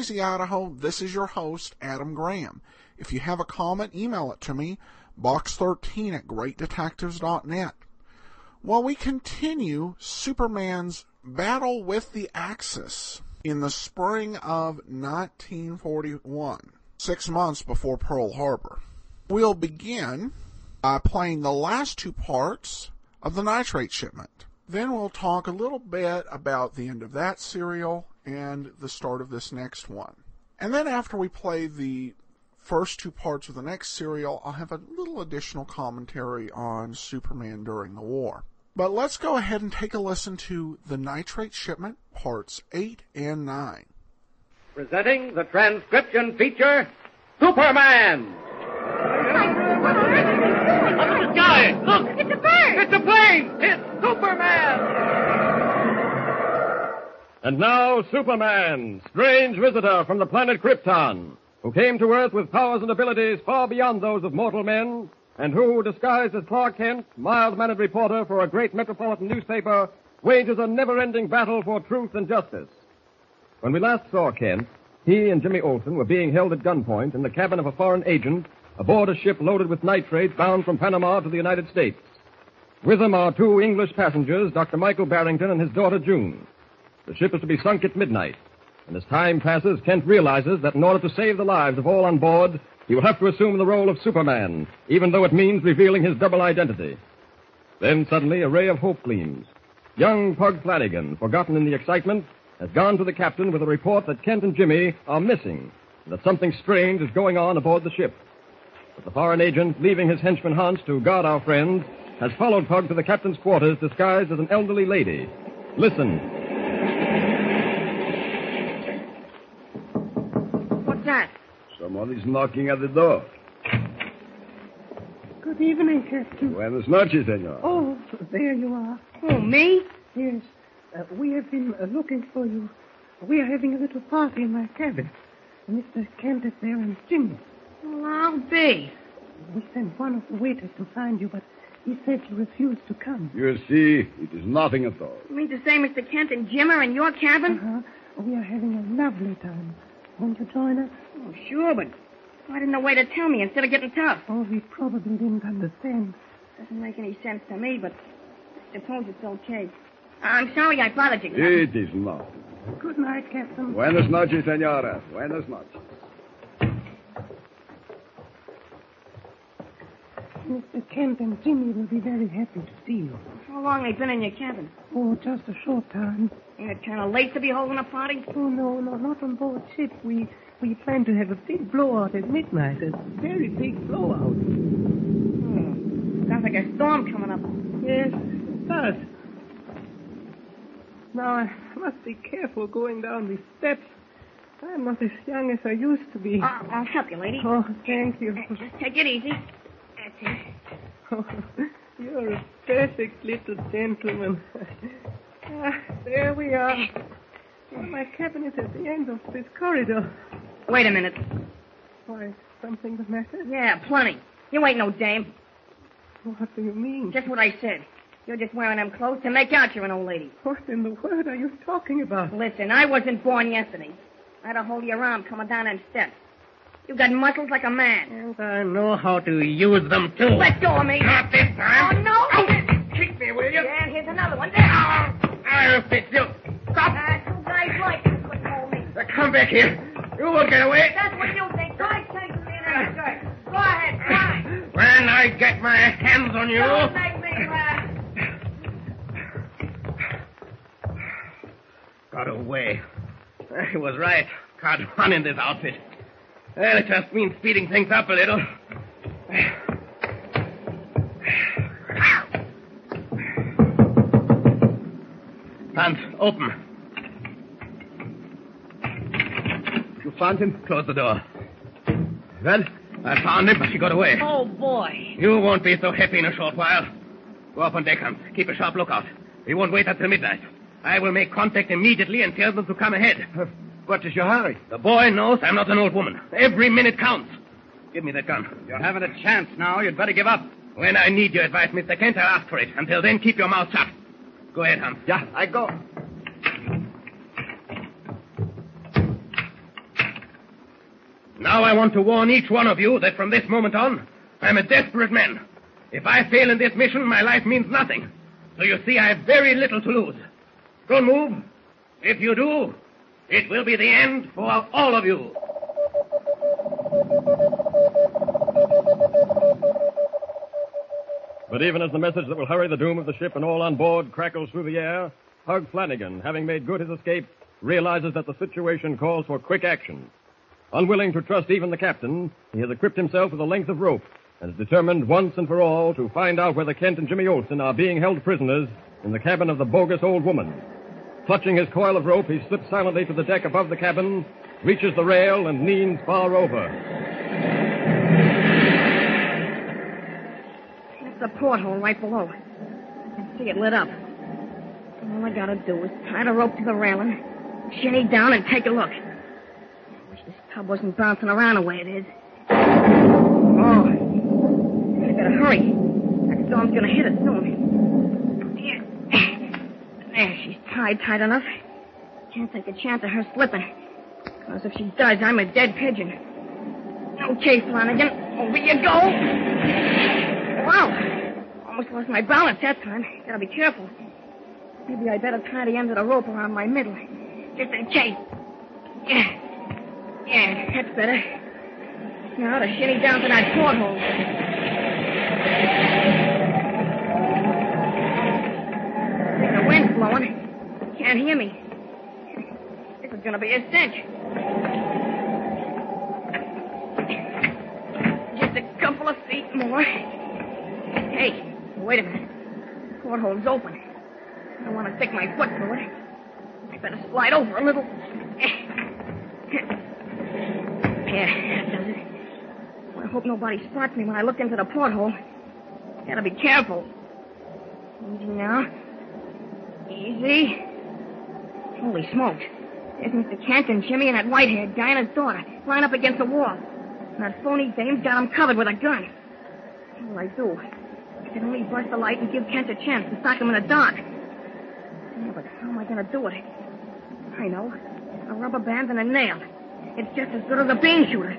Boise, Idaho, this is your host, Adam Graham. If you have a comment, email it to me, box13 at greatdetectives.net. While we continue Superman's battle with the Axis in the spring of 1941, six months before Pearl Harbor, we'll begin by playing the last two parts of the nitrate shipment. Then we'll talk a little bit about the end of that serial and the start of this next one. And then after we play the first two parts of the next serial, I'll have a little additional commentary on Superman during the war. But let's go ahead and take a listen to The Nitrate Shipment, parts 8 and 9. Presenting the transcription feature Superman! Up in the sky! Look! It's a bird! It's a plane! It's Superman! And now, Superman, strange visitor from the planet Krypton, who came to Earth with powers and abilities far beyond those of mortal men, and who, disguised as Clark Kent, mild-mannered reporter for a great metropolitan newspaper, wages a never-ending battle for truth and justice. When we last saw Kent, he and Jimmy Olsen were being held at gunpoint in the cabin of a foreign agent aboard a ship loaded with nitrate bound from Panama to the United States. With them are two English passengers, Dr. Michael Barrington and his daughter June. The ship is to be sunk at midnight, and as time passes, Kent realizes that in order to save the lives of all on board, he will have to assume the role of Superman, even though it means revealing his double identity. Then suddenly a ray of hope gleams. Young Pug Flanagan, forgotten in the excitement, has gone to the captain with a report that Kent and Jimmy are missing, and that something strange is going on aboard the ship. But the foreign agent, leaving his henchman Hans to guard our friends, has followed Pug to the captain's quarters disguised as an elderly lady. Listen. What's that? Someone is knocking at the door. Good evening, Captain. Buenas noches, senor. Oh, there you are. Oh, me? Yes. Uh, we have been uh, looking for you. We are having a little party in my cabin. Mr. Kent is there and Jimmy. Well, I'll be. We sent one of the waiters to find you, but he said you refused to come. You see, it is nothing at all. You mean to say Mr. Kent and Jim are in your cabin? Uh-huh. We are having a lovely time. Won't you join us? Oh, sure, but why didn't the waiter tell me instead of getting tough? Oh, we probably didn't understand. Doesn't make any sense to me, but I suppose it's okay. I'm sorry I bothered you. It is not. Good night, Captain. Buenas noches, senora. Buenas noches. Mr. Kent and Jimmy will be very happy to see you. How long have they been in your cabin? Oh, just a short time. Ain't it kind of late to be holding a party? Oh, no, no, not on board ship. We we plan to have a big blowout at midnight. A very big blowout. Hmm. Sounds like a storm coming up. Yes, it does. Now, I must be careful going down these steps. I'm not as young as I used to be. I'll, I'll help you, lady. Oh, thank you. Uh, Just take it easy. Oh, you're a perfect little gentleman. ah, there we are. Well, my cabin is at the end of this corridor. Wait a minute. Why, something the matter? Yeah, plenty. You ain't no dame. What do you mean? Just what I said. You're just wearing them clothes to make out you're an old lady. What in the world are you talking about? Listen, I wasn't born yesterday. I had to hold your arm coming down them steps. You got muscles like a man. And I know how to use them, too. Let go of me. Not this time. Oh, no. Kick me, will you? Yeah, here's another one. There. I'll fix you. Stop. Uh, two guys like you couldn't hold me. Now, Come back here. You won't get away. That's what you think. Try taking me in that skirt. Go ahead, try. When I get my hands on you. Don't make me laugh. Got away. He was right. Can't run in this outfit. Well, it just means speeding things up a little. Hans, open. You found him? Close the door. Well, I found him, but he got away. Oh, boy. You won't be so happy in a short while. Go up on deck, Hans. Keep a sharp lookout. We won't wait until midnight. I will make contact immediately and tell them to come ahead. What is your hurry? The boy knows I'm not an old woman. Every minute counts. Give me that gun. You're having a chance now. You'd better give up. When I need your advice, Mr. Kent, I'll ask for it. Until then, keep your mouth shut. Go ahead, Hans. Yeah, I go. Now I want to warn each one of you that from this moment on, I'm a desperate man. If I fail in this mission, my life means nothing. So you see, I have very little to lose. Don't move. If you do, it will be the end for all of you. But even as the message that will hurry the doom of the ship and all on board crackles through the air, Pug Flanagan, having made good his escape, realizes that the situation calls for quick action. Unwilling to trust even the captain, he has equipped himself with a length of rope and is determined once and for all to find out whether Kent and Jimmy Olsen are being held prisoners in the cabin of the bogus old woman. Clutching his coil of rope, he slips silently to the deck above the cabin, reaches the rail, and leans far over. That's the porthole right below. I can see it lit up. All I gotta do is tie the rope to the railing, shinny down, and take a look. I wish this tub wasn't bouncing around the way it is. Oh, I better hurry. That storm's gonna hit us soon. Yeah. There, she's tied tight enough. Can't take a chance of her slipping. Because if she does, I'm a dead pigeon. Okay, Flanagan, over you go. Wow. Almost lost my balance that time. Gotta be careful. Maybe I better tie the end of the rope around my middle. Just in case. Yeah. Yeah, that's better. Now to shinny down to that porthole. The wind's blowing. Can't hear me. This is gonna be a cinch. Just a couple of feet more. Hey, wait a minute. Porthole's open. I don't want to stick my foot through it. I better slide over a little. Yeah, that does it. I hope nobody spots me when I look into the porthole. Gotta be careful. Easy now. Easy. Holy smokes. There's Mr. Kent and Jimmy and that white-haired guy and his daughter lying up against the wall. And that phony dame's got 'em covered with a gun. What'll I do? I can only burst the light and give Kent a chance to sock him in the dark. Yeah, but how am I going to do it? I know. A rubber band and a nail. It's just as good as a bean shooter.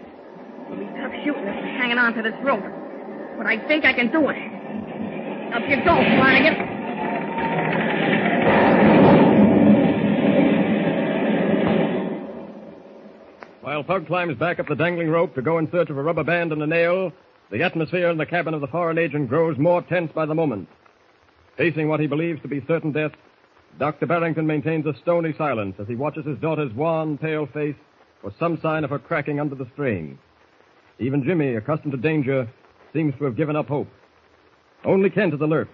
It'll be tough shooting if hanging on to this rope. But I think I can do it. Up you go, Flanagan. While Pug climbs back up the dangling rope to go in search of a rubber band and a nail, the atmosphere in the cabin of the foreign agent grows more tense by the moment. Facing what he believes to be certain death, Dr. Barrington maintains a stony silence as he watches his daughter's wan, pale face for some sign of her cracking under the strain. Even Jimmy, accustomed to danger, seems to have given up hope. Only Kent is alert,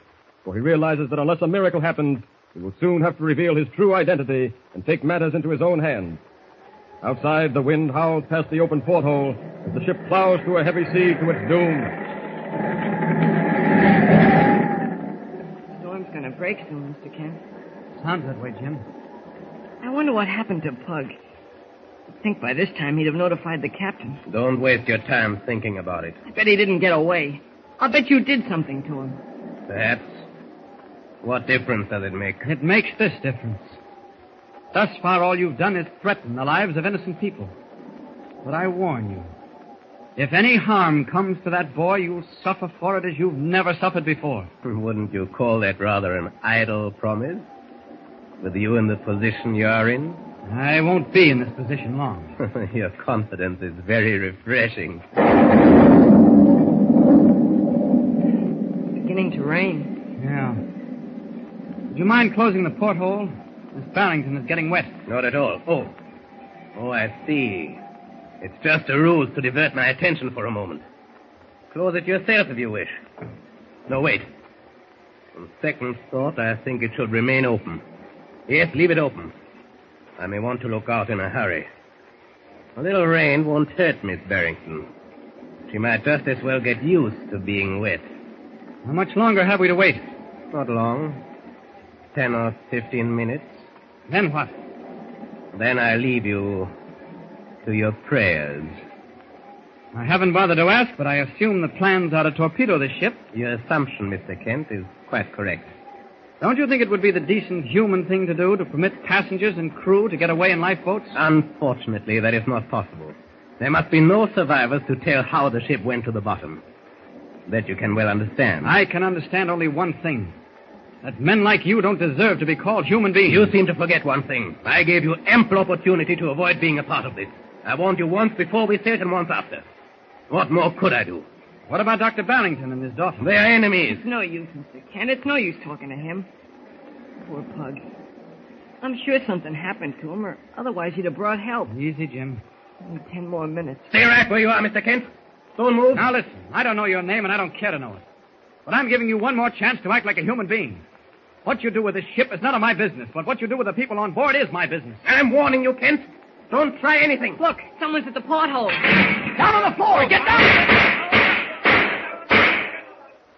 for he realizes that unless a miracle happens, he will soon have to reveal his true identity and take matters into his own hands. Outside, the wind howls past the open porthole as the ship plows through a heavy sea to its doom. The storm's gonna break soon, Mr. Kent. Sounds that way, Jim. I wonder what happened to Pug. I think by this time he'd have notified the captain. Don't waste your time thinking about it. I bet he didn't get away. I'll bet you did something to him. Perhaps. What difference does it make? It makes this difference. Thus far, all you've done is threaten the lives of innocent people. But I warn you, if any harm comes to that boy, you'll suffer for it as you've never suffered before. Wouldn't you call that rather an idle promise? With you in the position you are in? I won't be in this position long. Your confidence is very refreshing. It's beginning to rain. Yeah. Would you mind closing the porthole? Miss Barrington is getting wet. Not at all. Oh. Oh, I see. It's just a ruse to divert my attention for a moment. Close it yourself if you wish. No, wait. On second thought, I think it should remain open. Yes, leave it open. I may want to look out in a hurry. A little rain won't hurt Miss Barrington. She might just as well get used to being wet. How much longer have we to wait? Not long. Ten or fifteen minutes. Then what? Then I leave you to your prayers. I haven't bothered to ask, but I assume the plans are to torpedo the ship. Your assumption, Mr. Kent, is quite correct. Don't you think it would be the decent human thing to do to permit passengers and crew to get away in lifeboats? Unfortunately, that is not possible. There must be no survivors to tell how the ship went to the bottom. That you can well understand. I can understand only one thing. That men like you don't deserve to be called human beings. You seem to forget one thing. I gave you ample opportunity to avoid being a part of this. I warned you once before we set and once after. What more could I do? What about Dr. Barrington and his daughter? They are enemies. It's no use, Mr. Kent. It's no use talking to him. Poor Pug. I'm sure something happened to him, or otherwise he'd have brought help. Easy, Jim. Only ten more minutes. Stay right where you are, Mr. Kent. Don't move. Now listen, I don't know your name and I don't care to know it. But I'm giving you one more chance to act like a human being. What you do with this ship is none of my business, but what you do with the people on board is my business. I'm warning you, Kent. Don't try anything. Look, someone's at the porthole. Down on the floor! Get down!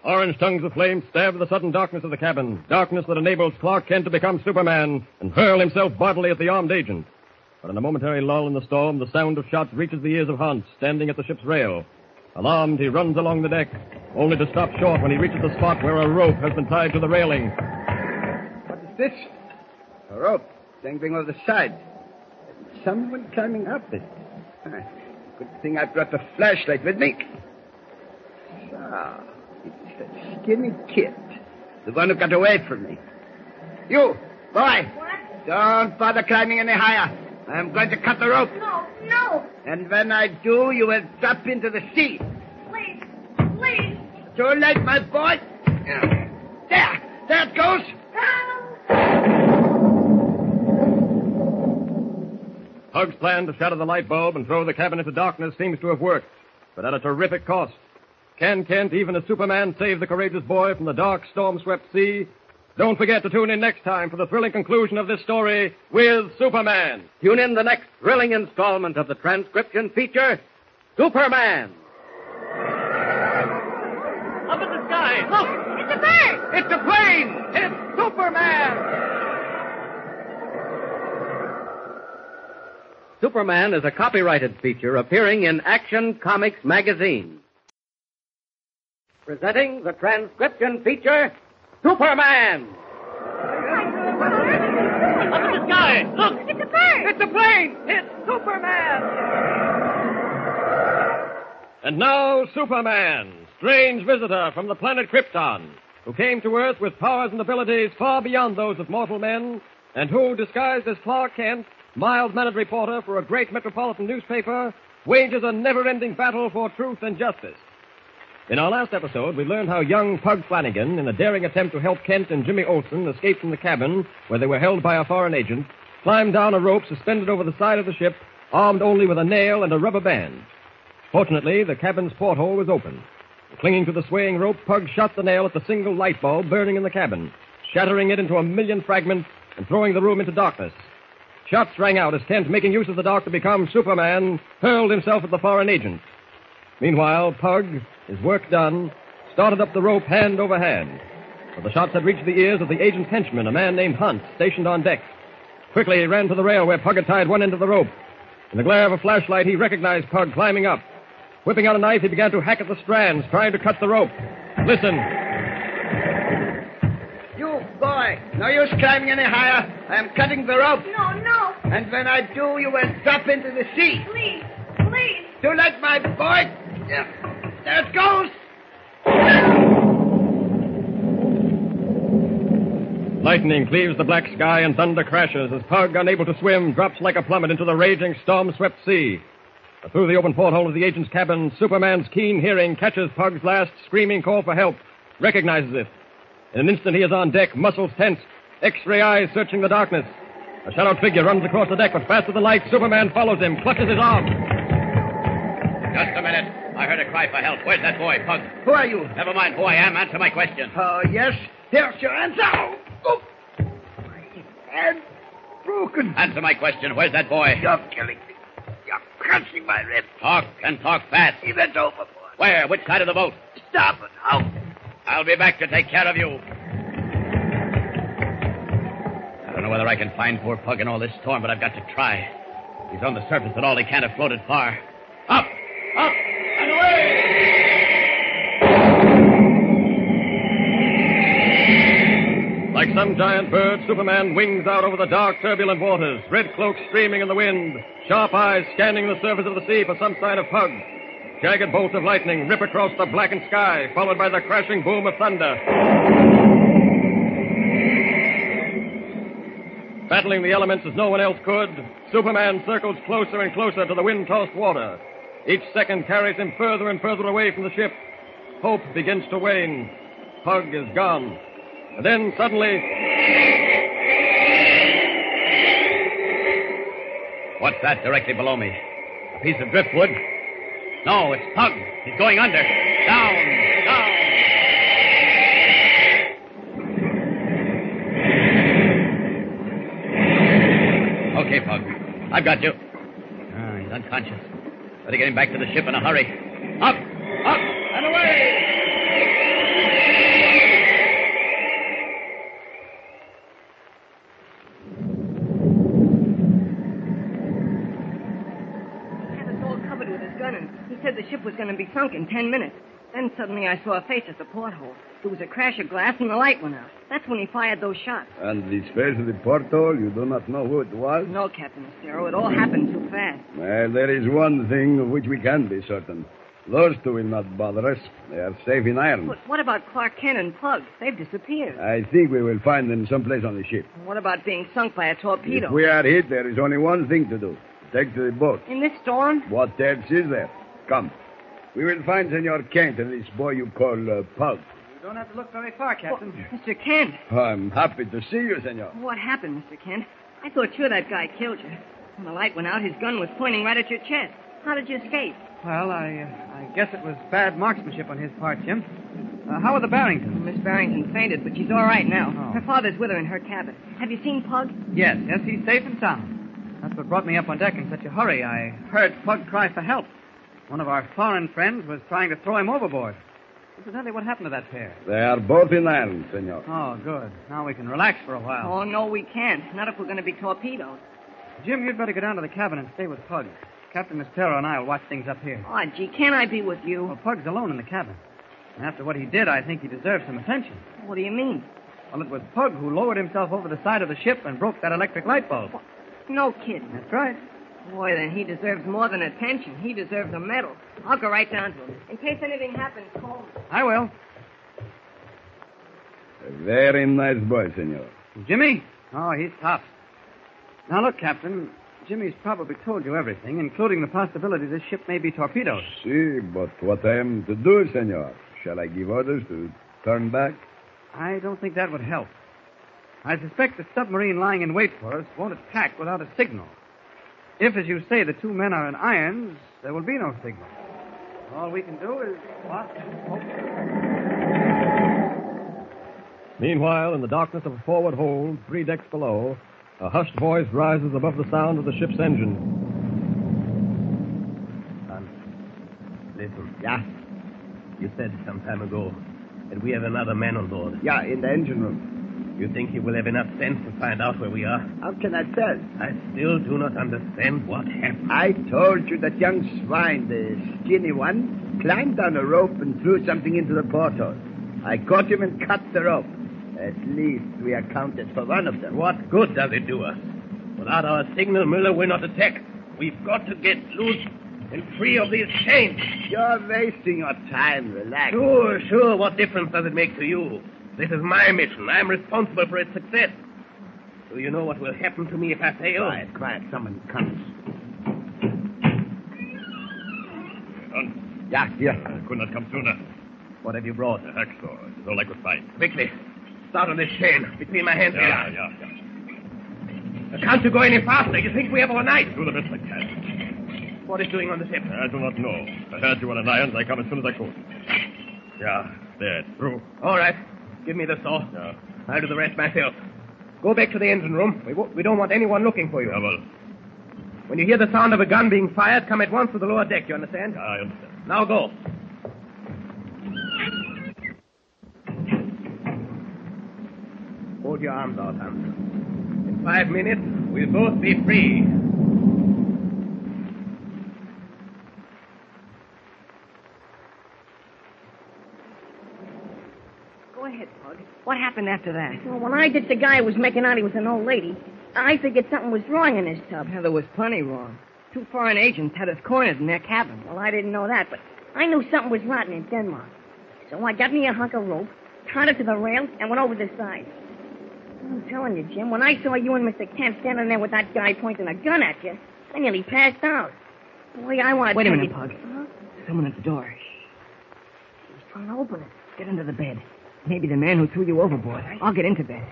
Orange tongues of flame stabbed the sudden darkness of the cabin, darkness that enables Clark Kent to become Superman and hurl himself bodily at the armed agent. But in a momentary lull in the storm, the sound of shots reaches the ears of Hans, standing at the ship's rail. Alarmed, he runs along the deck, only to stop short when he reaches the spot where a rope has been tied to the railing. What is this? A rope dangling over the side. Someone climbing up it. Ah, Good thing I brought the flashlight with me. So, it's that skinny kid. The one who got away from me. You, boy. What? Don't bother climbing any higher. I'm going to cut the rope. No, no. And when I do, you will drop into the sea. Please, please. Too late, my boy. There, there it goes. Pug's plan to shatter the light bulb and throw the cabin into darkness seems to have worked, but at a terrific cost. Can Kent, even as Superman, save the courageous boy from the dark, storm-swept sea? Don't forget to tune in next time for the thrilling conclusion of this story with Superman. Tune in the next thrilling installment of the transcription feature, Superman. Up in the sky! Look! It's a bird. It's a plane! It's Superman! Superman is a copyrighted feature appearing in Action Comics magazine. Presenting the transcription feature, Superman. Up in the sky! Look! It's a bird. It's a plane! It's Superman! And now, Superman, strange visitor from the planet Krypton, who came to Earth with powers and abilities far beyond those of mortal men, and who, disguised as Clark Kent, mild-mannered reporter for a great metropolitan newspaper, wages a never-ending battle for truth and justice. In our last episode, we learned how young Pug Flanagan, in a daring attempt to help Kent and Jimmy Olsen escape from the cabin where they were held by a foreign agent, climbed down a rope suspended over the side of the ship, armed only with a nail and a rubber band. Fortunately, the cabin's porthole was open. Clinging to the swaying rope, Pug shot the nail at the single light bulb burning in the cabin, shattering it into a million fragments and throwing the room into darkness. Shots rang out as Kent, making use of the dark to become Superman, hurled himself at the foreign agent. Meanwhile, Pug, his work done, started up the rope hand over hand. But the shots had reached the ears of the agent's henchman, a man named Hunt, stationed on deck. Quickly, he ran to the rail where Pug had tied one end of the rope. In the glare of a flashlight, he recognized Pug climbing up. Whipping out a knife, he began to hack at the strands, trying to cut the rope. Listen. You, boy. No use climbing any higher. I'm cutting the rope. No, no. And when I do, you will drop into the sea. Please, please. Too let my boy. Yeah. There it goes. Lightning cleaves the black sky and thunder crashes as Pug, unable to swim, drops like a plummet into the raging, storm-swept sea. But through the open porthole of the agent's cabin, Superman's keen hearing catches Pug's last screaming call for help, recognizes it. In an instant, he is on deck, muscles tense, X-ray eyes searching the darkness. A shadowed figure runs across the deck, but faster than light, Superman follows him, clutches his arm. Just a minute. I heard a cry for help. Where's that boy, Pug? Who are you? Never mind who I am. Answer my question. Oh, yes. Here's your answer. Oh, oh. And broken. Answer my question. Where's that boy? You're killing me. You're crushing my ribs. Talk and talk fast. He went overboard. Where? Which side of the boat? Stop it. Out. I'll be back to take care of you. I don't know whether I can find poor Pug in all this storm, but I've got to try. He's on the surface, but all he can't have floated far. Up! Up! Like some giant bird, Superman wings out over the dark, turbulent waters, red cloak streaming in the wind, sharp eyes scanning the surface of the sea for some sign of Pug. Jagged bolts of lightning rip across the blackened sky, followed by the crashing boom of thunder. Battling the elements as no one else could, Superman circles closer and closer to the wind tossed water. Each second carries him further and further away from the ship. Hope begins to wane. Pug is gone. And then suddenly. What's that directly below me? A piece of driftwood? No, it's Pug. He's going under. Down, down. Okay, Pug. I've got you. Ah, he's unconscious. Better get him back to the ship in a hurry. Up, up, and away! He had us all covered with his gun, and he said the ship was going to be sunk in ten minutes. Then suddenly I saw a face at the porthole. There was a crash of glass, and the light went out. That's when he fired those shots. And this face of the porthole, you do not know who it was? No, Captain Estero, it all happened too fast. Well, there is one thing of which we can be certain. Those two will not bother us. They are safe in irons. But what about Clark Kent and Pug? They've disappeared. I think we will find them someplace on the ship. What about being sunk by a torpedo? If we are hit, there is only one thing to do. Take to the boat. In this storm? What else is there? Come. We will find Senor Kent and this boy you call uh, Pug. You don't have to look very far, Captain. Mr. Kent, I'm happy to see you, Senor. what happened, Mr. Kent? I thought sure that guy killed you. When the light went out, his gun was pointing right at your chest. How did you escape? Well, I, uh, I guess it was bad marksmanship on his part, Jim. Uh, how are the Barringtons? Miss Barrington fainted, but she's all right now. Oh. Her father's with her in her cabin. Have you seen Pug? Yes, yes, he's safe and sound. That's what brought me up on deck in such a hurry. I heard Pug cry for help. One of our foreign friends was trying to throw him overboard. Incidentally, what happened to that pair? They are both in irons, Senor. Oh, good. Now we can relax for a while. Oh, no, we can't. Not if we're going to be torpedoed. Jim, you'd better go down to the cabin and stay with Pug. Captain Estero and I will watch things up here. Oh, gee, can't I be with you? Well, Pug's alone in the cabin. And after what he did, I think he deserves some attention. What do you mean? Well, it was Pug who lowered himself over the side of the ship and broke that electric light bulb. No kidding. That's right. Boy, then he deserves more than attention. He deserves a medal. I'll go right down to him. In case anything happens, call me. I will. A very nice boy, Senor. Jimmy? Oh, he's tough. Now, look, Captain. Jimmy's probably told you everything, including the possibility this ship may be torpedoed. See, but what I am to do, Senor? Shall I give orders to turn back? I don't think that would help. I suspect the submarine lying in wait for us won't attack without a signal. If, as you say, the two men are in irons, there will be no signal. All we can do is watch and hope. Meanwhile, in the darkness of a forward hold, three decks below, a hushed voice rises above the sound of the ship's engine. Listen. Yeah? You said some time ago that we have another man on board. Yeah, in the engine room. You think he will have enough sense to find out where we are? How can I tell? I still do not understand what happened. I told you that young swine, the skinny one, climbed down a rope and threw something into the porthole. I caught him and cut the rope. At least we accounted for one of them. What good does it do us? Without our signal, Miller will not attack. We've got to get loose and free of these chains. You're wasting your time. Relax. Sure, sure. What difference does it make to you? This is my mission. I'm responsible for its success. Do you know what will happen to me if I fail? Quiet, quiet. Someone comes. Yeah, here. I could not come sooner. What have you brought? A hacksaw. It is all I could find. Quickly. Start on this chain between my hands Yeah, here. yeah, yeah. Can't you go any faster? You think we have all night? Do the best I can. What is doing on the ship? I do not know. I heard you were in irons. I come as soon as I could. Yeah, there. Through. All right. Give me the saw. Yeah. I'll do the rest myself. Go back to the engine room. We, we don't want anyone looking for you. When you hear the sound of a gun being fired, come at once to the lower deck. You understand? Ah, I understand. Now go. Hold your arms out, Hans. In five minutes, we'll both be free. Go ahead. What happened after that? Well, when I ditched the guy who was making out he was an old lady, I figured something was wrong in his tub. Well, there was plenty wrong. Two foreign agents had us cornered in their cabin. Well, I didn't know that, but I knew something was rotten in Denmark. So I got me a hunk of rope, tied it to the rail, and went over the side. I'm telling you, Jim, when I saw you and Mr. Kent standing there with that guy pointing a gun at you, I nearly passed out. Boy, I want to Wait a minute, you... Pug. Huh? Someone at the door. Shh. He's trying to open it. Get under the bed. Maybe the man who threw you overboard. I'll get into bed.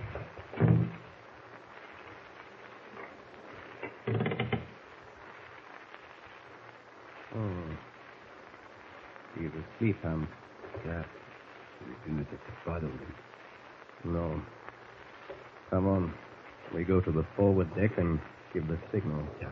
Oh. He's asleep, um, Ham. Yeah. We didn't have to bother him. No. Come on. We go to the forward deck and give the signal. Yeah.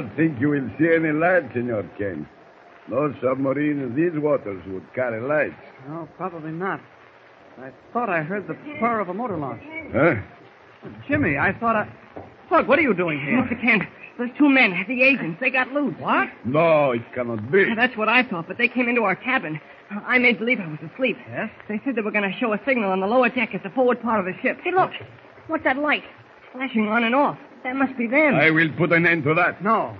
Not think you will see any light, Senor Kent. No submarine in these waters would carry lights. No, probably not. I thought I heard the purr of a motor launch. Huh? Oh, Jimmy, I thought I. Pug, what are you doing here? Mr. Kent, those two men, the agents, they got loose. What? No, it cannot be. That's what I thought, but they came into our cabin. I made believe I was asleep. Yes? They said they were going to show a signal on the lower deck at the forward part of the ship. Hey, look. What's that light? Flashing on and off. That must be them. I will put an end to that. No.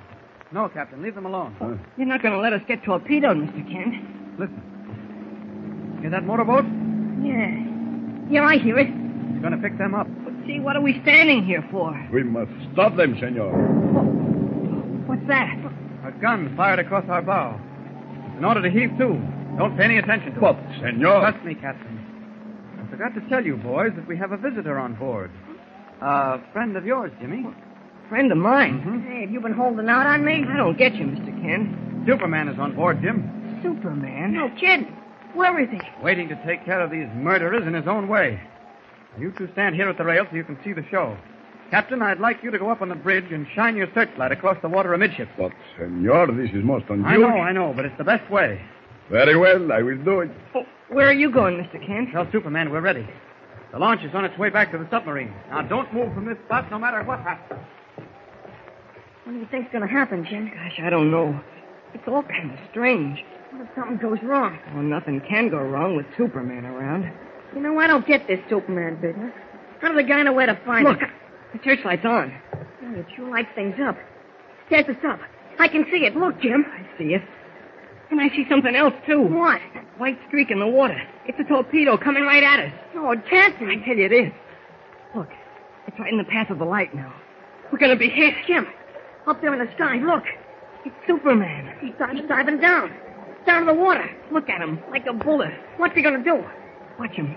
No, Captain. Leave them alone. You're not going to let us get torpedoed, Mr. Kent. Listen. Hear that motorboat? Yeah. Yeah, I hear it. It's going to pick them up. But see, what are we standing here for? We must stop them, Senor. What's that? A gun fired across our bow. In order to heave to. Don't pay any attention to But, it. Senor. Trust me, Captain. I forgot to tell you, boys, that we have a visitor on board. A friend of yours, Jimmy. Friend of mine. Mm-hmm. Hey, have you been holding out on me? I don't get you, Mr. Ken. Superman is on board, Jim. Superman? No kid. Where is he? Waiting to take care of these murderers in his own way. You two stand here at the rail so you can see the show. Captain, I'd like you to go up on the bridge and shine your searchlight across the water amidships. But, Senor, this is most unusual. I know, I know, but it's the best way. Very well, I will do it. Oh, where are you going, Mr. Kent? Tell Superman we're ready. The launch is on its way back to the submarine. Now, don't move from this spot no matter what happens. What do you think's going to happen, Jim? Gosh, I don't know. It's all kind of strange. What if something goes wrong? Well, nothing can go wrong with Superman around. You know, I don't get this Superman business. How does the guy know where to find Look, it? the searchlight's on. Oh, it sure lights things up. There's the sub. I can see it. Look, Jim. I see it. And I see something else, too. What? That white streak in the water. It's a torpedo coming right at us. No, it can't I tell you it is. Look, it's right in the path of the light now. We're going to be hit. Jim, up there in the sky, look. It's Superman. He's, he's diving down. Down to the water. Look at him, like a bullet. What's he going to do? Watch him.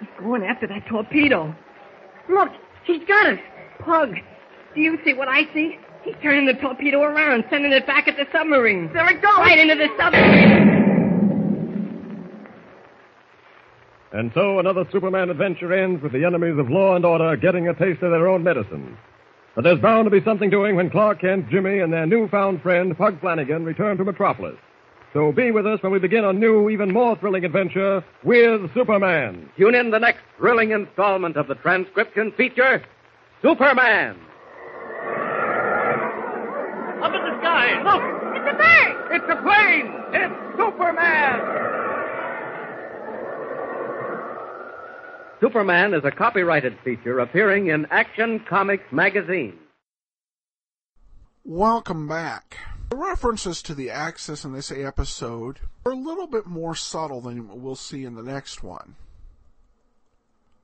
He's going after that torpedo. Look, he's got us. Pug, do you see what I see? He's turning the torpedo around, sending it back at the submarine. There it goes. Right into the submarine. And so another Superman adventure ends with the enemies of law and order getting a taste of their own medicine. But there's bound to be something doing when Clark Kent, Jimmy, and their newfound friend, Pug Flanagan, return to Metropolis. So be with us when we begin a new, even more thrilling adventure with Superman. Tune in the next thrilling installment of the transcription feature, Superman. Up in the sky, look! It's a bird. It's a plane! It's Superman! Superman is a copyrighted feature appearing in Action Comics magazine. Welcome back. The references to the Axis in this episode are a little bit more subtle than we'll see in the next one.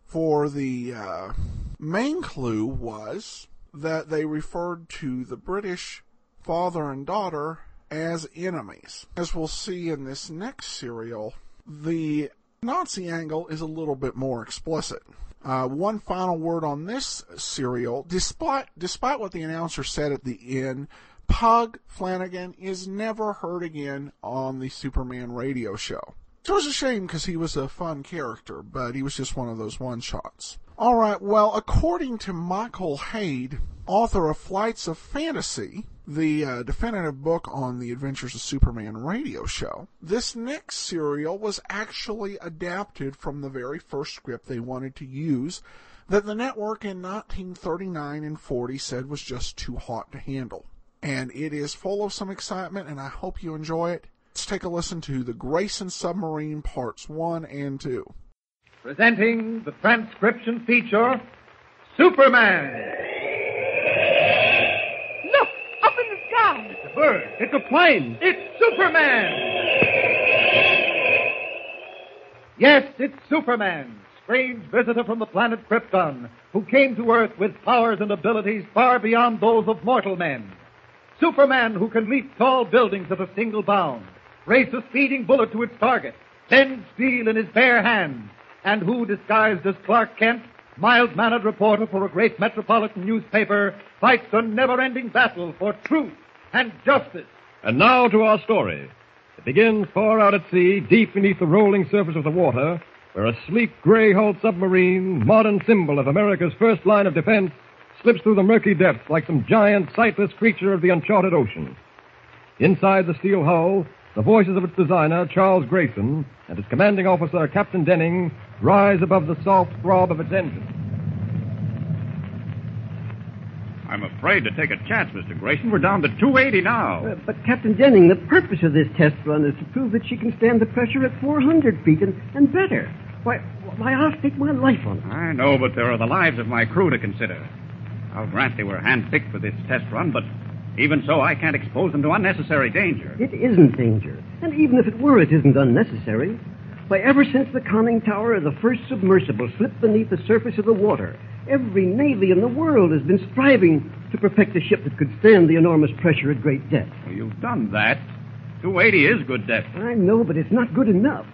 For the uh, main clue was that they referred to the British father and daughter as enemies. As we'll see in this next serial, the Nazi angle is a little bit more explicit. Uh, one final word on this serial. Despite, despite what the announcer said at the end, Pug Flanagan is never heard again on the Superman radio show. It was a shame because he was a fun character, but he was just one of those one shots. Alright, well, according to Michael Hayde, author of Flights of Fantasy, the uh, definitive book on the Adventures of Superman radio show. This next serial was actually adapted from the very first script they wanted to use that the network in 1939 and 40 said was just too hot to handle. And it is full of some excitement, and I hope you enjoy it. Let's take a listen to The Grayson Submarine Parts 1 and 2. Presenting the transcription feature Superman. Look, up in the sky. It's bird. It's a plane. It's Superman. Yes, it's Superman, strange visitor from the planet Krypton, who came to Earth with powers and abilities far beyond those of mortal men. Superman who can leap tall buildings at a single bound, race a speeding bullet to its target, bend steel in his bare hands, and who, disguised as Clark Kent, mild-mannered reporter for a great metropolitan newspaper, fights a never-ending battle for truth and justice. And now to our story. It begins far out at sea, deep beneath the rolling surface of the water, where a sleek gray-hulled submarine, modern symbol of America's first line of defense, slips through the murky depths like some giant, sightless creature of the uncharted ocean. Inside the steel hull, the voices of its designer, Charles Grayson, and its commanding officer, Captain Denning, rise above the soft throb of its engine. I'm afraid to take a chance, Mr. Grayson. We're down to 280 now. Uh, but, Captain Denning, the purpose of this test run is to prove that she can stand the pressure at 400 feet and, and better. Why, why, I'll stake my life on it. I know, but there are the lives of my crew to consider. I'll grant they were handpicked for this test run, but even so, I can't expose them to unnecessary danger. It isn't danger. And even if it were, it isn't unnecessary. Why, ever since the conning tower of the first submersible slipped beneath the surface of the water, every navy in the world has been striving to perfect a ship that could stand the enormous pressure at great depth. Well, you've done that. 280 is good depth. I know, but it's not good enough.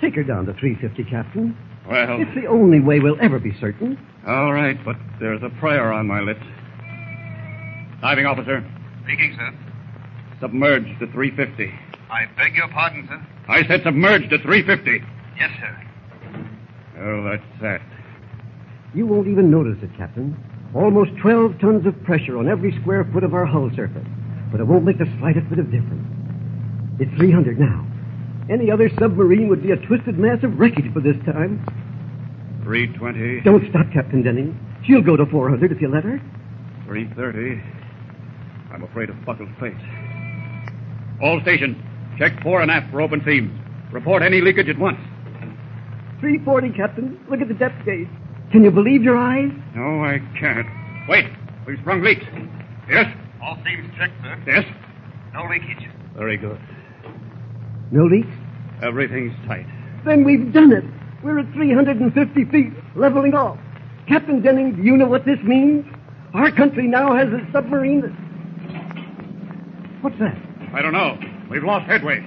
Take her down to 350, Captain. Well, It's the only way we'll ever be certain. all right, but there's a prayer on my lips. Diving officer, Speaking, sir. Submerged to 350. I beg your pardon, sir. I said submerged to 350. Yes, sir. Oh, that's that. You won't even notice it, Captain. Almost 12 tons of pressure on every square foot of our hull surface. But it won't make the slightest bit of difference. It's 300 now. Any other submarine would be a twisted mass of wreckage by this time. 320, Don't stop, Captain Denning. She'll go to 400 if you let her. 330. I'm afraid of buckled plates. All stations, check fore and aft for open seams. Report any leakage at once. 340, Captain. Look at the depth gauge. Can you believe your eyes? No, I can't. Wait, we've sprung leaks. Yes? All seams checked, sir. Yes? No leakage. Very good. No leaks? Everything's tight. Then we've done it. We're at 350 feet, leveling off. Captain Denning, do you know what this means? Our country now has a submarine that... What's that? I don't know. We've lost headway.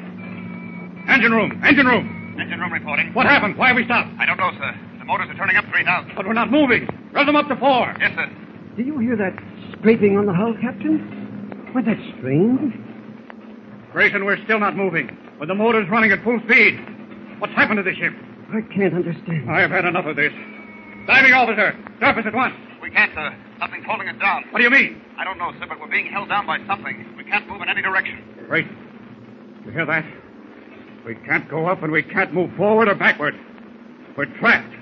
Engine room, engine room. Engine room reporting. What happened? Why have we stopped? I don't know, sir. The motors are turning up 3,000. But we're not moving. Rev them up to four. Yes, sir. Do you hear that scraping on the hull, Captain? Why, that's strange. Grayson, we're still not moving. With the motors running at full speed. What's happened to the ship? I can't understand. I've had enough of this. Diving officer, surface at once. We can't, sir. Something's holding us down. What do you mean? I don't know, sir, but we're being held down by something. We can't move in any direction. Great. You hear that? We can't go up and we can't move forward or backward. We're trapped.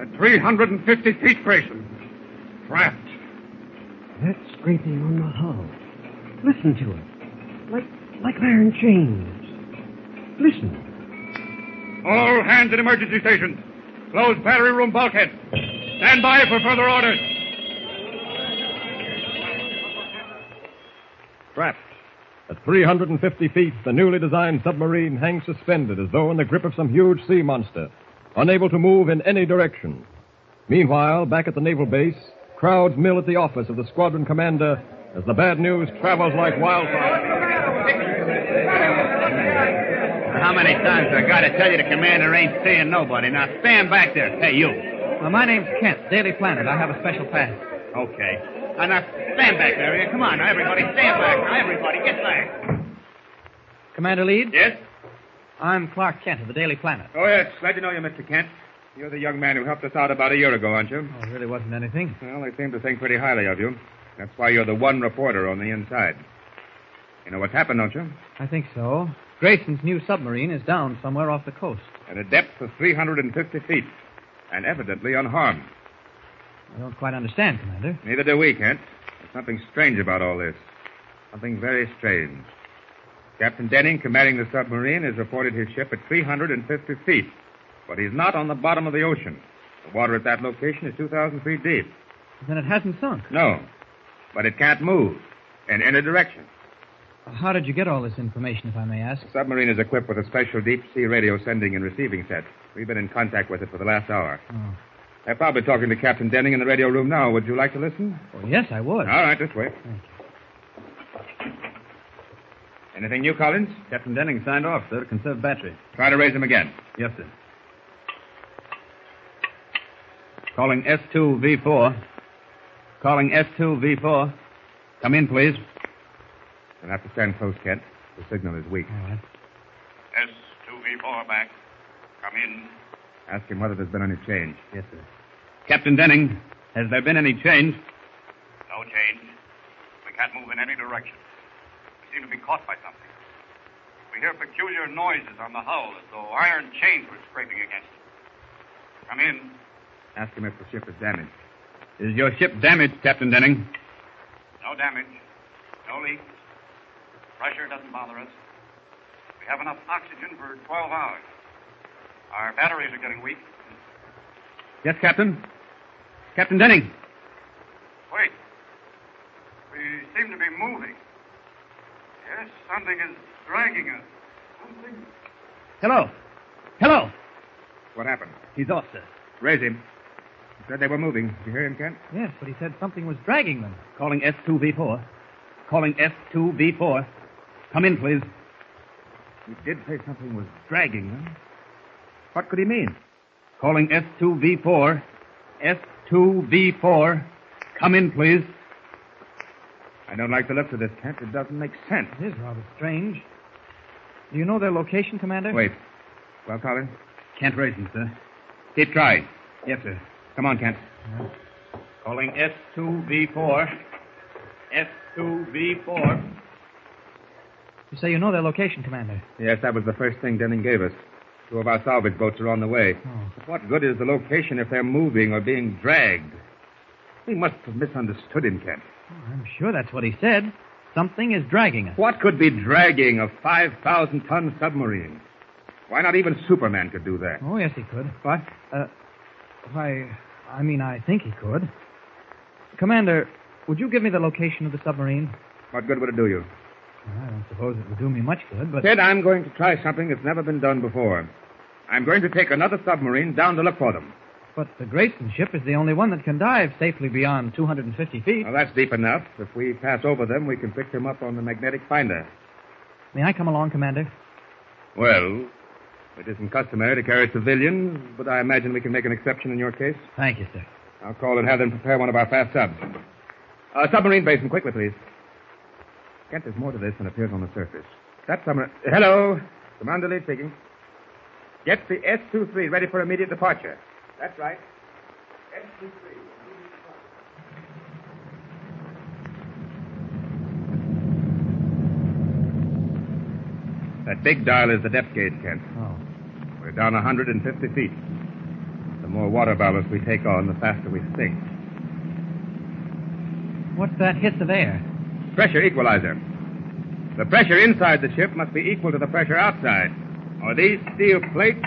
At 350 feet, Grayson. Trapped. That scraping on the hull. Listen to it. Like, like iron chains. Listen. All hands at emergency stations. Close battery room bulkhead. Stand by for further orders. Trapped. At 350 feet, the newly designed submarine hangs suspended as though in the grip of some huge sea monster, unable to move in any direction. Meanwhile, back at the naval base, crowds mill at the office of the squadron commander as the bad news travels like wildfire. How many times I gotta tell you the commander ain't seeing nobody? Now stand back there. Hey, you. Well, my name's Kent, Daily Planet. I have a special pass. Okay. Now, now stand back there. Come on, now, everybody. Stand back. Now, everybody, get back. Commander Leeds? Yes? I'm Clark Kent of the Daily Planet. Oh, yes. Glad to know you, Mr. Kent. You're the young man who helped us out about a year ago, aren't you? Oh, it really wasn't anything. Well, they seem to think pretty highly of you. That's why you're the one reporter on the inside. You know what's happened, don't you? I think so. Grayson's new submarine is down somewhere off the coast. At a depth of 350 feet, and evidently unharmed. I don't quite understand, Commander. Neither do we, Kent. There's something strange about all this. Something very strange. Captain Denning, commanding the submarine, has reported his ship at 350 feet, but he's not on the bottom of the ocean. The water at that location is 2,000 feet deep. Then it hasn't sunk. No, but it can't move in any direction. How did you get all this information, if I may ask? The submarine is equipped with a special deep sea radio sending and receiving set. We've been in contact with it for the last hour. Oh. They're probably talking to Captain Denning in the radio room now. Would you like to listen? Oh, yes, I would. All right, this way. Anything new, Collins? Captain Denning signed off, sir, to conserve battery. Try to raise him again. Yes, sir. Calling S2V4. Calling S2V4. Come in, please. You'll have to stand close, Kent. The signal is weak. All right. S2V4 back. Come in. Ask him whether there's been any change. Yes, sir. Captain Denning, has there been any change? No change. We can't move in any direction. We seem to be caught by something. We hear peculiar noises on the hull as though iron chains were scraping against it. Come in. Ask him if the ship is damaged. Is your ship damaged, Captain Denning? No damage. No leaks. Pressure doesn't bother us. We have enough oxygen for 12 hours. Our batteries are getting weak. Yes, Captain. Captain Denning. Wait. We seem to be moving. Yes, something is dragging us. Something. Hello. Hello. What happened? He's off, sir. Raise him. He said they were moving. Did you hear him, Kent? Yes, but he said something was dragging them. Calling S2V4. Calling S2V4. Come in, please. He did say something was dragging them. What could he mean? Calling S2V4. S2V4. Come in, please. I don't like the looks of this, Kent. It doesn't make sense. It is rather strange. Do you know their location, Commander? Wait. Well, Collins? Can't raise him, sir. Keep trying. Yes, sir. Come on, Kent. Calling S2V4. S2V4. You say you know their location, Commander? Yes, that was the first thing Denning gave us. Two of our salvage boats are on the way. Oh. But what good is the location if they're moving or being dragged? We must have misunderstood him, Kent. I'm sure that's what he said. Something is dragging us. What could be dragging a 5,000 ton submarine? Why not even Superman could do that? Oh, yes, he could. What? Uh, why, I mean, I think he could. Commander, would you give me the location of the submarine? What good would it do you? I don't suppose it would do me much good, but. Ted, I'm going to try something that's never been done before. I'm going to take another submarine down to look for them. But the Grayson ship is the only one that can dive safely beyond 250 feet. Well, that's deep enough. If we pass over them, we can pick them up on the magnetic finder. May I come along, Commander? Well, it isn't customary to carry civilians, but I imagine we can make an exception in your case. Thank you, sir. I'll call and have them prepare one of our fast subs. Uh, submarine basin, quickly, please. Kent, there's more to this than appears on the surface. That submarine. Hello. Commander Lee speaking. Get the S-23 ready for immediate departure. That's right. That big dial is the depth gauge, Kent. Oh. We're down 150 feet. The more water ballast we take on, the faster we sink. What's that hiss of air? Pressure equalizer. The pressure inside the ship must be equal to the pressure outside, or these steel plates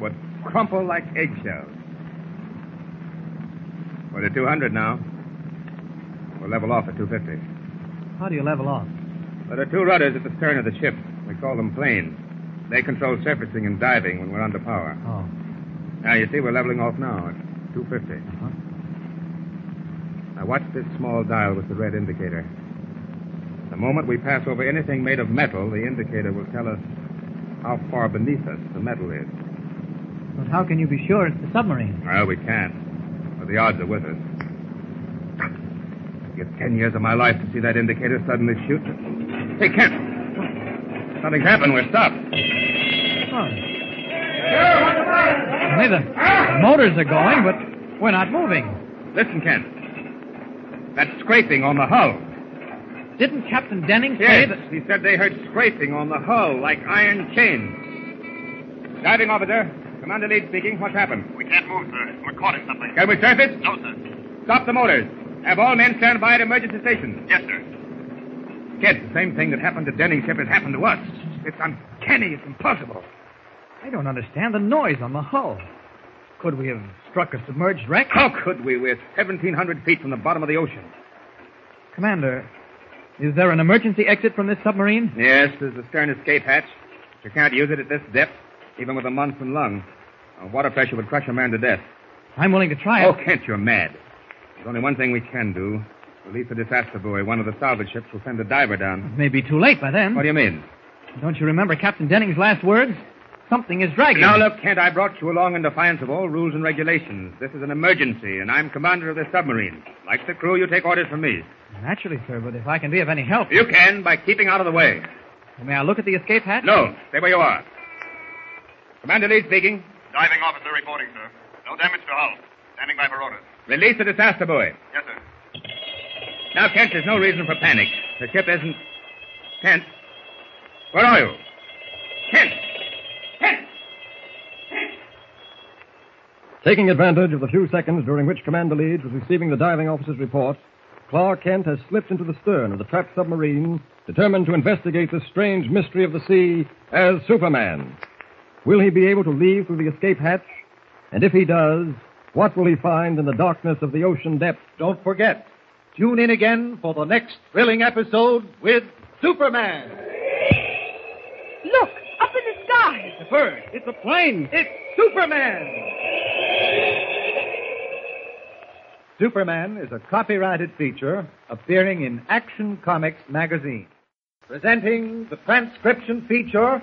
would crumple like eggshells. We're at 200 now. We'll level off at 250. How do you level off? There are two rudders at the stern of the ship. We call them planes. They control surfacing and diving when we're under power. Oh. Now, you see, we're leveling off now at 250. Uh-huh. Now, watch this small dial with the red indicator. The moment we pass over anything made of metal, the indicator will tell us how far beneath us the metal is. But how can you be sure it's the submarine? Well, we can't. But the odds are with us. I'd give ten years of my life to see that indicator suddenly shoot. Hey, Kent! Something's happened. We're stopped. Oh. Only the motors are going, but we're not moving. Listen, Kent. That scraping on the hull. Didn't Captain Denning say Yes, that... he said they heard scraping on the hull like iron chains. Diving officer, Commander Leeds speaking. What's happened? We can't move, sir. We're caught in something. Can we surface? No, sir. Stop the motors. Have all men stand by at emergency stations. Yes, sir. Kent, the same thing that happened to Denning's ship has happened to us. It's uncanny. It's impossible. I don't understand the noise on the hull. Could we have struck a submerged wreck? How could we? We're 1,700 feet from the bottom of the ocean. Commander, is there an emergency exit from this submarine? Yes, there's the stern escape hatch. You can't use it at this depth, even with a Momsen lung. Uh, water pressure would crush a man to death. I'm willing to try it. Oh, Kent, you're mad. There's only one thing we can do. Release the disaster buoy. One of the salvage ships will send a diver down. It may be too late by then. What do you mean? Don't you remember Captain Denning's last words? Something is dragging. Now, look, Kent, I brought you along in defiance of all rules and regulations. This is an emergency, and I'm commander of this submarine. Like the crew, you take orders from me. Naturally, sir, but if I can be of any help. You can by keeping out of the way. May I look at the escape hatch? No, stay where you are. Commander Lee speaking. Diving officer reporting, sir. No damage to hull. Standing by for orders. Release the disaster buoy. Yes, sir. Now, Kent, there's no reason for panic. The ship isn't. Kent, where are you? Kent! Kent! Taking advantage of the few seconds during which Commander Leeds was receiving the diving officer's report, Clark Kent has slipped into the stern of the trapped submarine, determined to investigate the strange mystery of the sea as Superman. Will he be able to leave through the escape hatch? And if he does, what will he find in the darkness of the ocean depths? Don't forget, tune in again for the next thrilling episode with Superman. Look, up in the sky. It's a bird. It's a plane. It's Superman. Superman is a copyrighted feature appearing in Action Comics magazine. Presenting the transcription feature,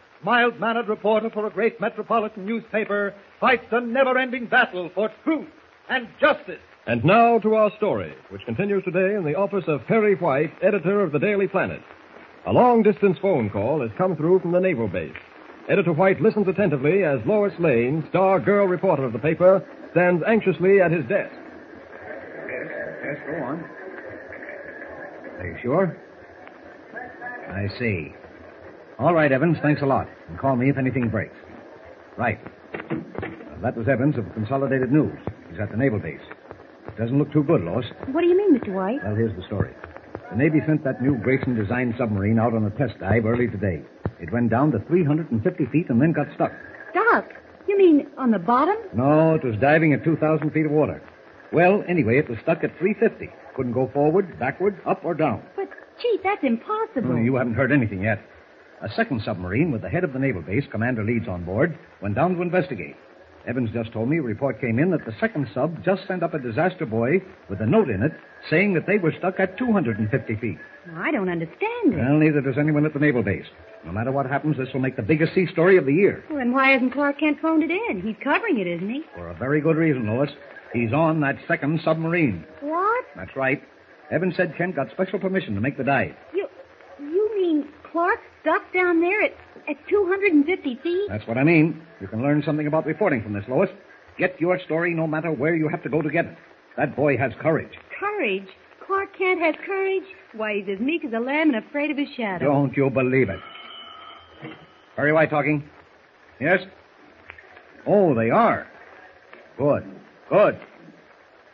mild-mannered reporter for a great metropolitan newspaper, fights a never-ending battle for truth and justice. And now to our story, which continues today in the office of Perry White, editor of the Daily Planet. A long distance phone call has come through from the naval base. Editor White listens attentively as Lois Lane, star girl reporter of the paper, stands anxiously at his desk. Yes, Yes, go on. Are you sure? I see. All right, Evans, thanks a lot. And call me if anything breaks. Right. That was Evans of Consolidated News. He's at the naval base. It doesn't look too good, Lois. What do you mean, Mr. White? Well, here's the story. The Navy sent that new Grayson designed submarine out on a test dive early today. It went down to 350 feet and then got stuck. Stuck? You mean on the bottom? No, it was diving at 2,000 feet of water. Well, anyway, it was stuck at 350. Couldn't go forward, backward, up, or down. But, Chief, that's impossible. Well, you haven't heard anything yet. A second submarine with the head of the naval base, Commander Leeds on board, went down to investigate. Evans just told me a report came in that the second sub just sent up a disaster buoy with a note in it saying that they were stuck at 250 feet. I don't understand it. Well, neither does anyone at the naval base. No matter what happens, this will make the biggest sea story of the year. Well, then why hasn't Clark Kent phoned it in? He's covering it, isn't he? For a very good reason, Lois. He's on that second submarine. What? That's right. Evans said Kent got special permission to make the dive. You you mean Clark's stuck down there at, at 250 feet? That's what I mean. You can learn something about reporting from this, Lois. Get your story no matter where you have to go to get it. That boy has courage. Courage? Clark Kent has courage? Why, he's as meek as a lamb and afraid of his shadow. Don't you believe it? Perry White talking. Yes? Oh, they are. Good. Good.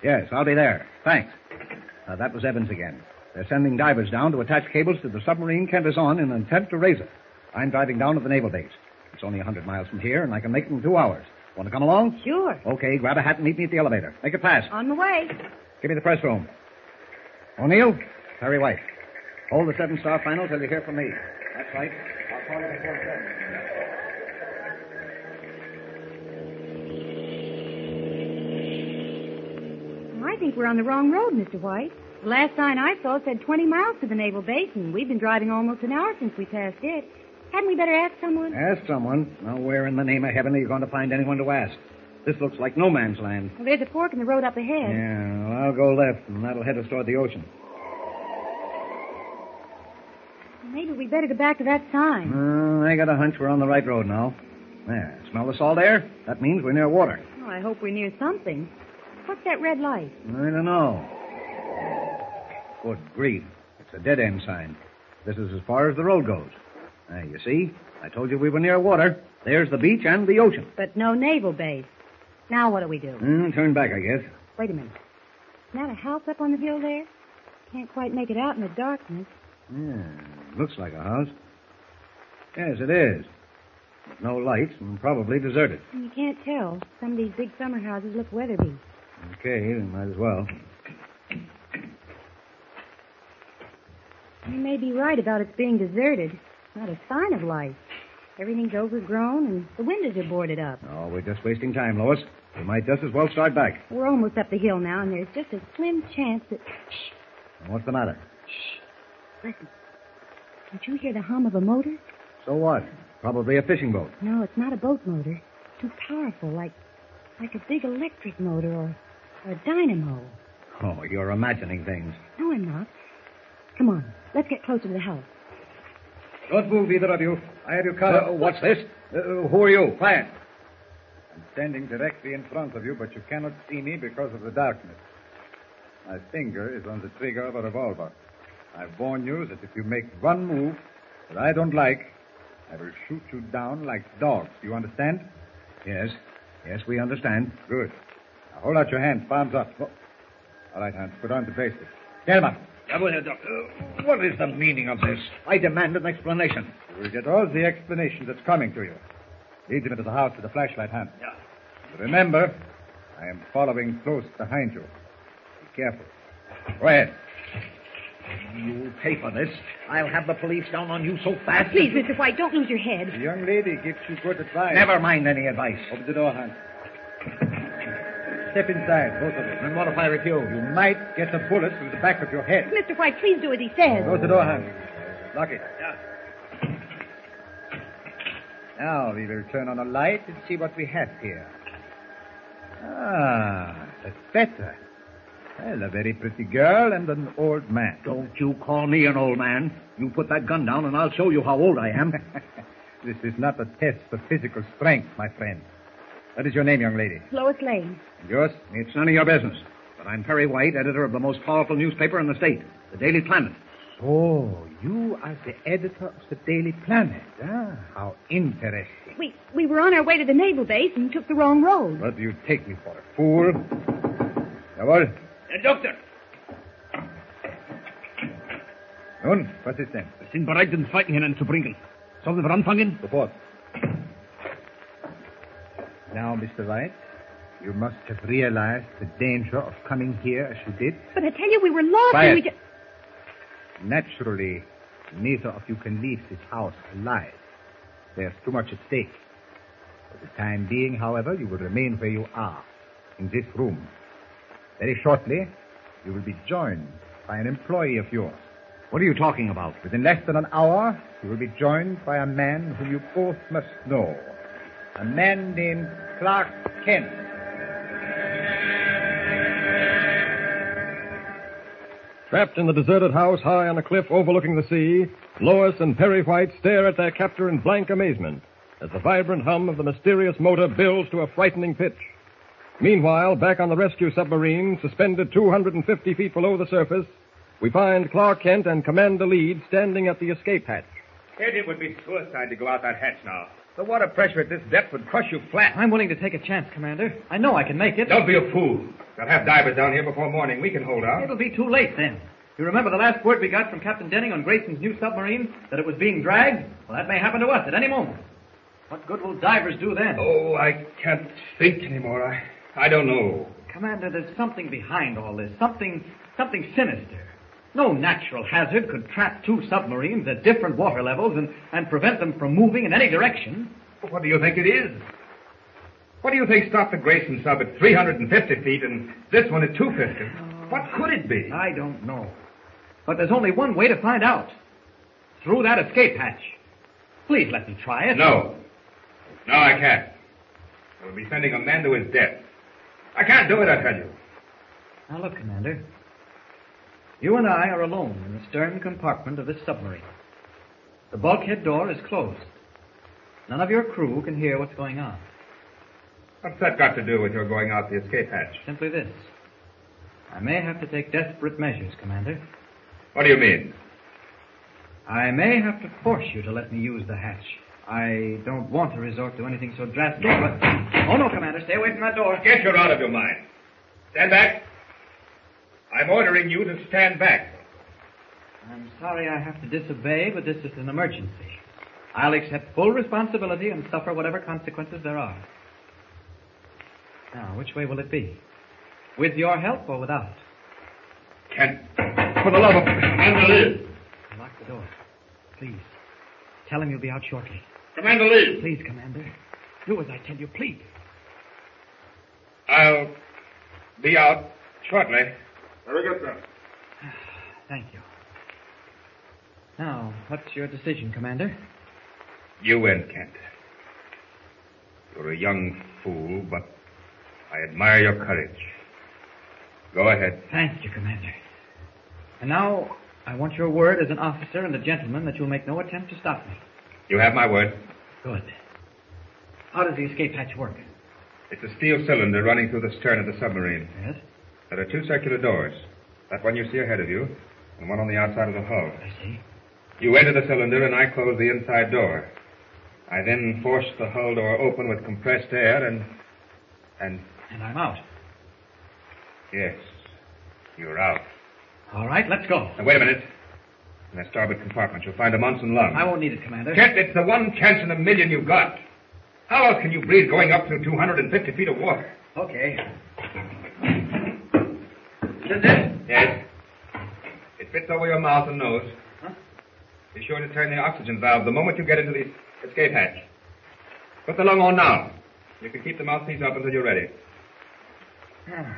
Yes, I'll be there. Thanks. Uh, that was Evans again. They're sending divers down to attach cables to the submarine Kent is on in an attempt to raise it. I'm driving down to the naval base. It's only a 100 miles from here, and I can make it in two hours. Want to come along? Sure. Okay, grab a hat and meet me at the elevator. Make it fast. On the way. Give me the press room. O'Neill, Perry White. Hold the seven star final till you hear from me. That's right. I'll call you before seven. I think we're on the wrong road, Mr. White. The last sign I saw said 20 miles to the naval base, and we've been driving almost an hour since we passed it. Hadn't we better ask someone? Ask someone. Now, where in the name of heaven are you going to find anyone to ask? This looks like no man's land. Well, there's a fork in the road up ahead. Yeah, well, I'll go left, and that'll head us toward the ocean. Maybe we better go back to that sign. Uh, I got a hunch we're on the right road now. There, smell the salt air? That means we're near water. Oh, I hope we're near something. What's that red light? I don't know. Good grief. It's a dead end sign. This is as far as the road goes. There, you see? I told you we were near water. There's the beach and the ocean. But no naval base. Now what do we do? Mm, turn back, I guess. Wait a minute. Isn't that a house up on the hill there? Can't quite make it out in the darkness. Yeah, looks like a house. Yes, it is. No lights and probably deserted. You can't tell. Some of these big summer houses look weather-beaten. Okay, might as well. You may be right about its being deserted. Not a sign of life. Everything's overgrown and the windows are boarded up. Oh, we're just wasting time, Lois. We might just as well start back. We're almost up the hill now, and there's just a slim chance that. What's the matter? Listen. Don't you hear the hum of a motor? So what? Probably a fishing boat. No, it's not a boat motor. Too powerful, like like a big electric motor or, or a dynamo. Oh, you're imagining things. No, I'm not. Come on, let's get closer to the house. Don't move, either of you. I have your car. Uh, what's this? Uh, who are you? Quiet. I'm standing directly in front of you, but you cannot see me because of the darkness. My finger is on the trigger of a revolver. I warn you that if you make one move that I don't like, I will shoot you down like dogs. Do you understand? Yes. Yes, we understand. Good. Now hold out your hands, palms up. Oh. All right, Hans, put on the bracelet. Gentlemen. Uh, what is the meaning of this? I demand an explanation. You will get all the explanation that's coming to you. Lead them into the house with the flashlight, Hans. Yeah. Remember, I am following close behind you. Be careful. Go ahead. You'll pay for this. I'll have the police down on you so fast. Please, Mr. White, don't lose your head. The young lady gives you good advice. Never mind any advice. Open the door, Hans. Step inside, both of you. And what if I refuse? You might get a bullet through the back of your head. Mr. White, please do as he says. Close the door, Hans. Lock it. Yeah. Now we will turn on a light and see what we have here. Ah, that's better. Well, a very pretty girl and an old man. Don't you call me an old man. You put that gun down and I'll show you how old I am. this is not a test for physical strength, my friend. What is your name, young lady? Lois Lane. And yours? It's none of your business. But I'm Perry White, editor of the most powerful newspaper in the state, the Daily Planet. So, you are the editor of the Daily Planet. Ah, how interesting. We we were on our way to the naval base and took the wrong road. What do you take me for, a fool? Jawohl. Herr Doktor, Nun, was ist denn? wir sind bereit, den Zweiten hineinzubringen. Sollen wir anfangen? Sofort. Now, Mr. White, you must have realized the danger of coming here as you did. But I tell you, we were lost Quiet. and we just... Naturally, neither of you can leave this house alive. There's too much at stake. For the time being, however, you will remain where you are, in this room. Very shortly, you will be joined by an employee of yours. What are you talking about? Within less than an hour, you will be joined by a man whom you both must know. A man named Clark Kent. Trapped in the deserted house high on a cliff overlooking the sea, Lois and Perry White stare at their captor in blank amazement as the vibrant hum of the mysterious motor builds to a frightening pitch. Meanwhile, back on the rescue submarine, suspended 250 feet below the surface, we find Clark Kent and Commander Leeds standing at the escape hatch. Ed, it would be suicide to go out that hatch now. The water pressure at this depth would crush you flat. I'm willing to take a chance, Commander. I know I can make it. Don't be a fool. They'll have divers down here before morning. We can hold out. It'll be too late then. You remember the last word we got from Captain Denning on Grayson's new submarine? That it was being dragged? Well, that may happen to us at any moment. What good will divers do then? Oh, I can't think anymore. I, I don't know. Commander, there's something behind all this. Something, something sinister. No natural hazard could trap two submarines at different water levels and, and prevent them from moving in any direction. What do you think it is? What do you think stopped the Grayson sub at 350 feet and this one at 250? What could it be? I don't know. But there's only one way to find out. Through that escape hatch. Please let me try it. No. No, I can't. We'll be sending a man to his death. I can't do it, I tell you. Now look, Commander. You and I are alone in the stern compartment of this submarine. The bulkhead door is closed. None of your crew can hear what's going on. What's that got to do with your going out the escape hatch? Simply this. I may have to take desperate measures, Commander. What do you mean? I may have to force you to let me use the hatch. I don't want to resort to anything so drastic, but... Oh, no, Commander. Stay away from that door. Get you out of your mind. Stand back. I'm ordering you to stand back. I'm sorry I have to disobey, but this is an emergency. I'll accept full responsibility and suffer whatever consequences there are. Now, which way will it be? With your help or without? Kent, for the love of... Commander Lee. Lock the door. Please. Tell him you'll be out shortly. Commander Lee. Please, Commander. Do as I tell you, please. I'll be out shortly. Very good, sir. Thank you. Now, what's your decision, Commander? You win, Kent. You're a young fool, but I admire your courage. Go ahead. Thank you, Commander. And now, I want your word as an officer and a gentleman that you'll make no attempt to stop me. You have my word. Good. How does the escape hatch work? It's a steel cylinder running through the stern of the submarine. Yes? There are two circular doors. That one you see ahead of you, and one on the outside of the hull. I see. You enter the cylinder, and I close the inside door. I then force the hull door open with compressed air, and. and. And I'm out. Yes. You're out. All right, let's go. Now, wait a minute. In that starboard compartment, you'll find a Momsen lung. I won't need it, Commander. Kent, it's the one chance in a million you've got. How else can you breathe going up through 250 feet of water? Okay. Is this? Yes. It fits over your mouth and nose. Huh? Be sure to turn the oxygen valve the moment you get into the escape hatch. Put the lung on now. You can keep the mouthpiece up until you're ready. Yeah.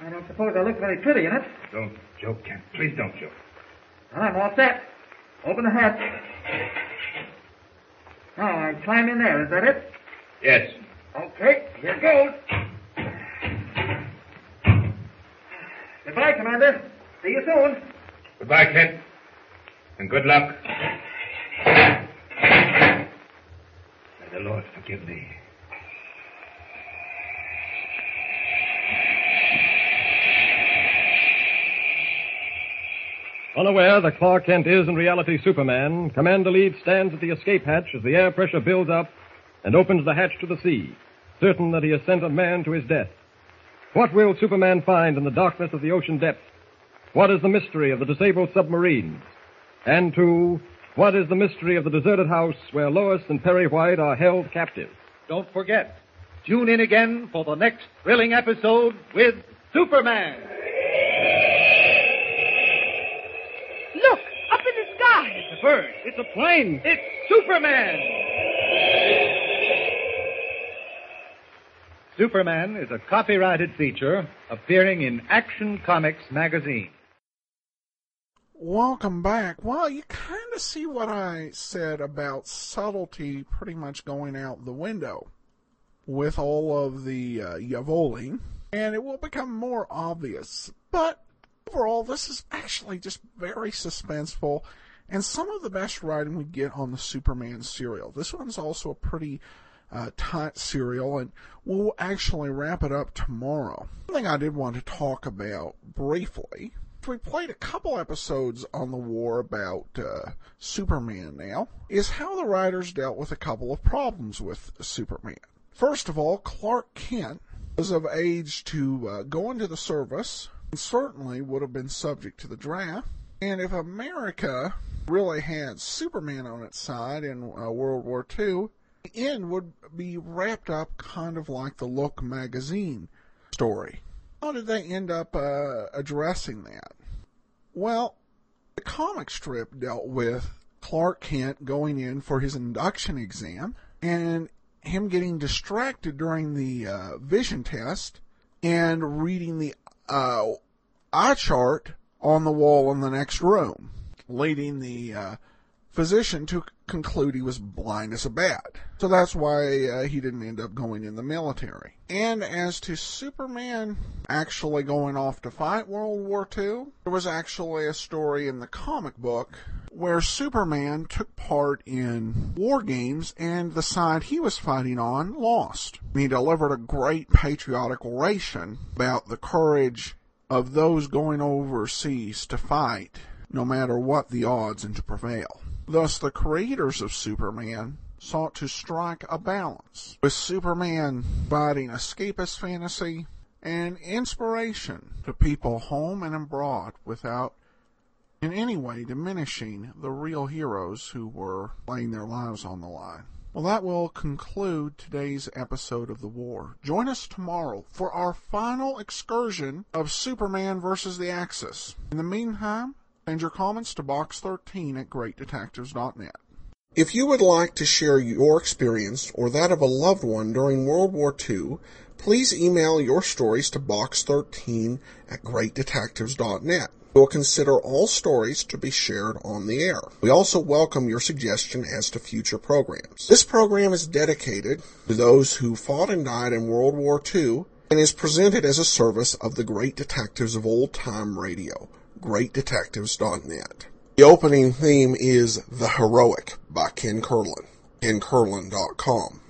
I don't suppose I look very pretty in it. Don't joke, Kent. Please don't joke. Well, I'm all set. Open the hatch. Now, I climb in there. Is that it? Yes. Okay, here goes. Goodbye, Commander. See you soon. Goodbye, Kent. And good luck. May the Lord forgive me. Unaware that Clark Kent is in reality Superman, Commander Leeds stands at the escape hatch as the air pressure builds up and opens the hatch to the sea, certain that he has sent a man to his death. What will Superman find in the darkness of the ocean depths? What is the mystery of the disabled submarines? And two, what is the mystery of the deserted house where Lois and Perry White are held captive? Don't forget, tune in again for the next thrilling episode with Superman. Look, up in the sky. It's a bird. It's a plane. It's Superman. Superman is a copyrighted feature appearing in Action Comics magazine. Welcome back. Well, you kind of see what I said about subtlety pretty much going out the window with all of the uh, Yavoli, and it will become more obvious. But overall, this is actually just very suspenseful and some of the best writing we get on the Superman serial. This one's also a pretty uh, serial, and we'll actually wrap it up tomorrow. One thing I did want to talk about briefly we played a couple episodes on the war about uh, Superman now, is how the writers dealt with a couple of problems with Superman. First of all, Clark Kent was of age to uh, go into the service and certainly would have been subject to the draft. And if America really had Superman on its side in uh, World War II, the end would be wrapped up kind of like the Look magazine story. How did they end up uh, addressing that? Well, the comic strip dealt with Clark Kent going in for his induction exam, and him getting distracted during the uh, vision test and reading the uh, eye chart on the wall in the next room, leading the uh, physician to conclude he was blind as a bat. So that's why uh, he didn't end up going in the military. And as to Superman actually going off to fight World War II, there was actually a story in the comic book where Superman took part in war games and the side he was fighting on lost. He delivered a great patriotic oration about the courage of those going overseas to fight, no matter what the odds, and to prevail. Thus, the creators of Superman sought to strike a balance, with Superman providing escapist fantasy and inspiration to people home and abroad without in any way diminishing the real heroes who were laying their lives on the line. Well, that will conclude today's episode of The War. Join us tomorrow for our final excursion of Superman versus the Axis. In the meantime, send your comments to box13 at greatdetectives.net. If you would like to share your experience or that of a loved one during World War II, please email your stories to box13 at greatdetectives.net. We will consider all stories to be shared on the air. We also welcome your suggestion as to future programs. This program is dedicated to those who fought and died in World War II and is presented as a service of the great detectives of old time radio, greatdetectives.net. The opening theme is The Heroic by Ken Curlin, kencurlin.com.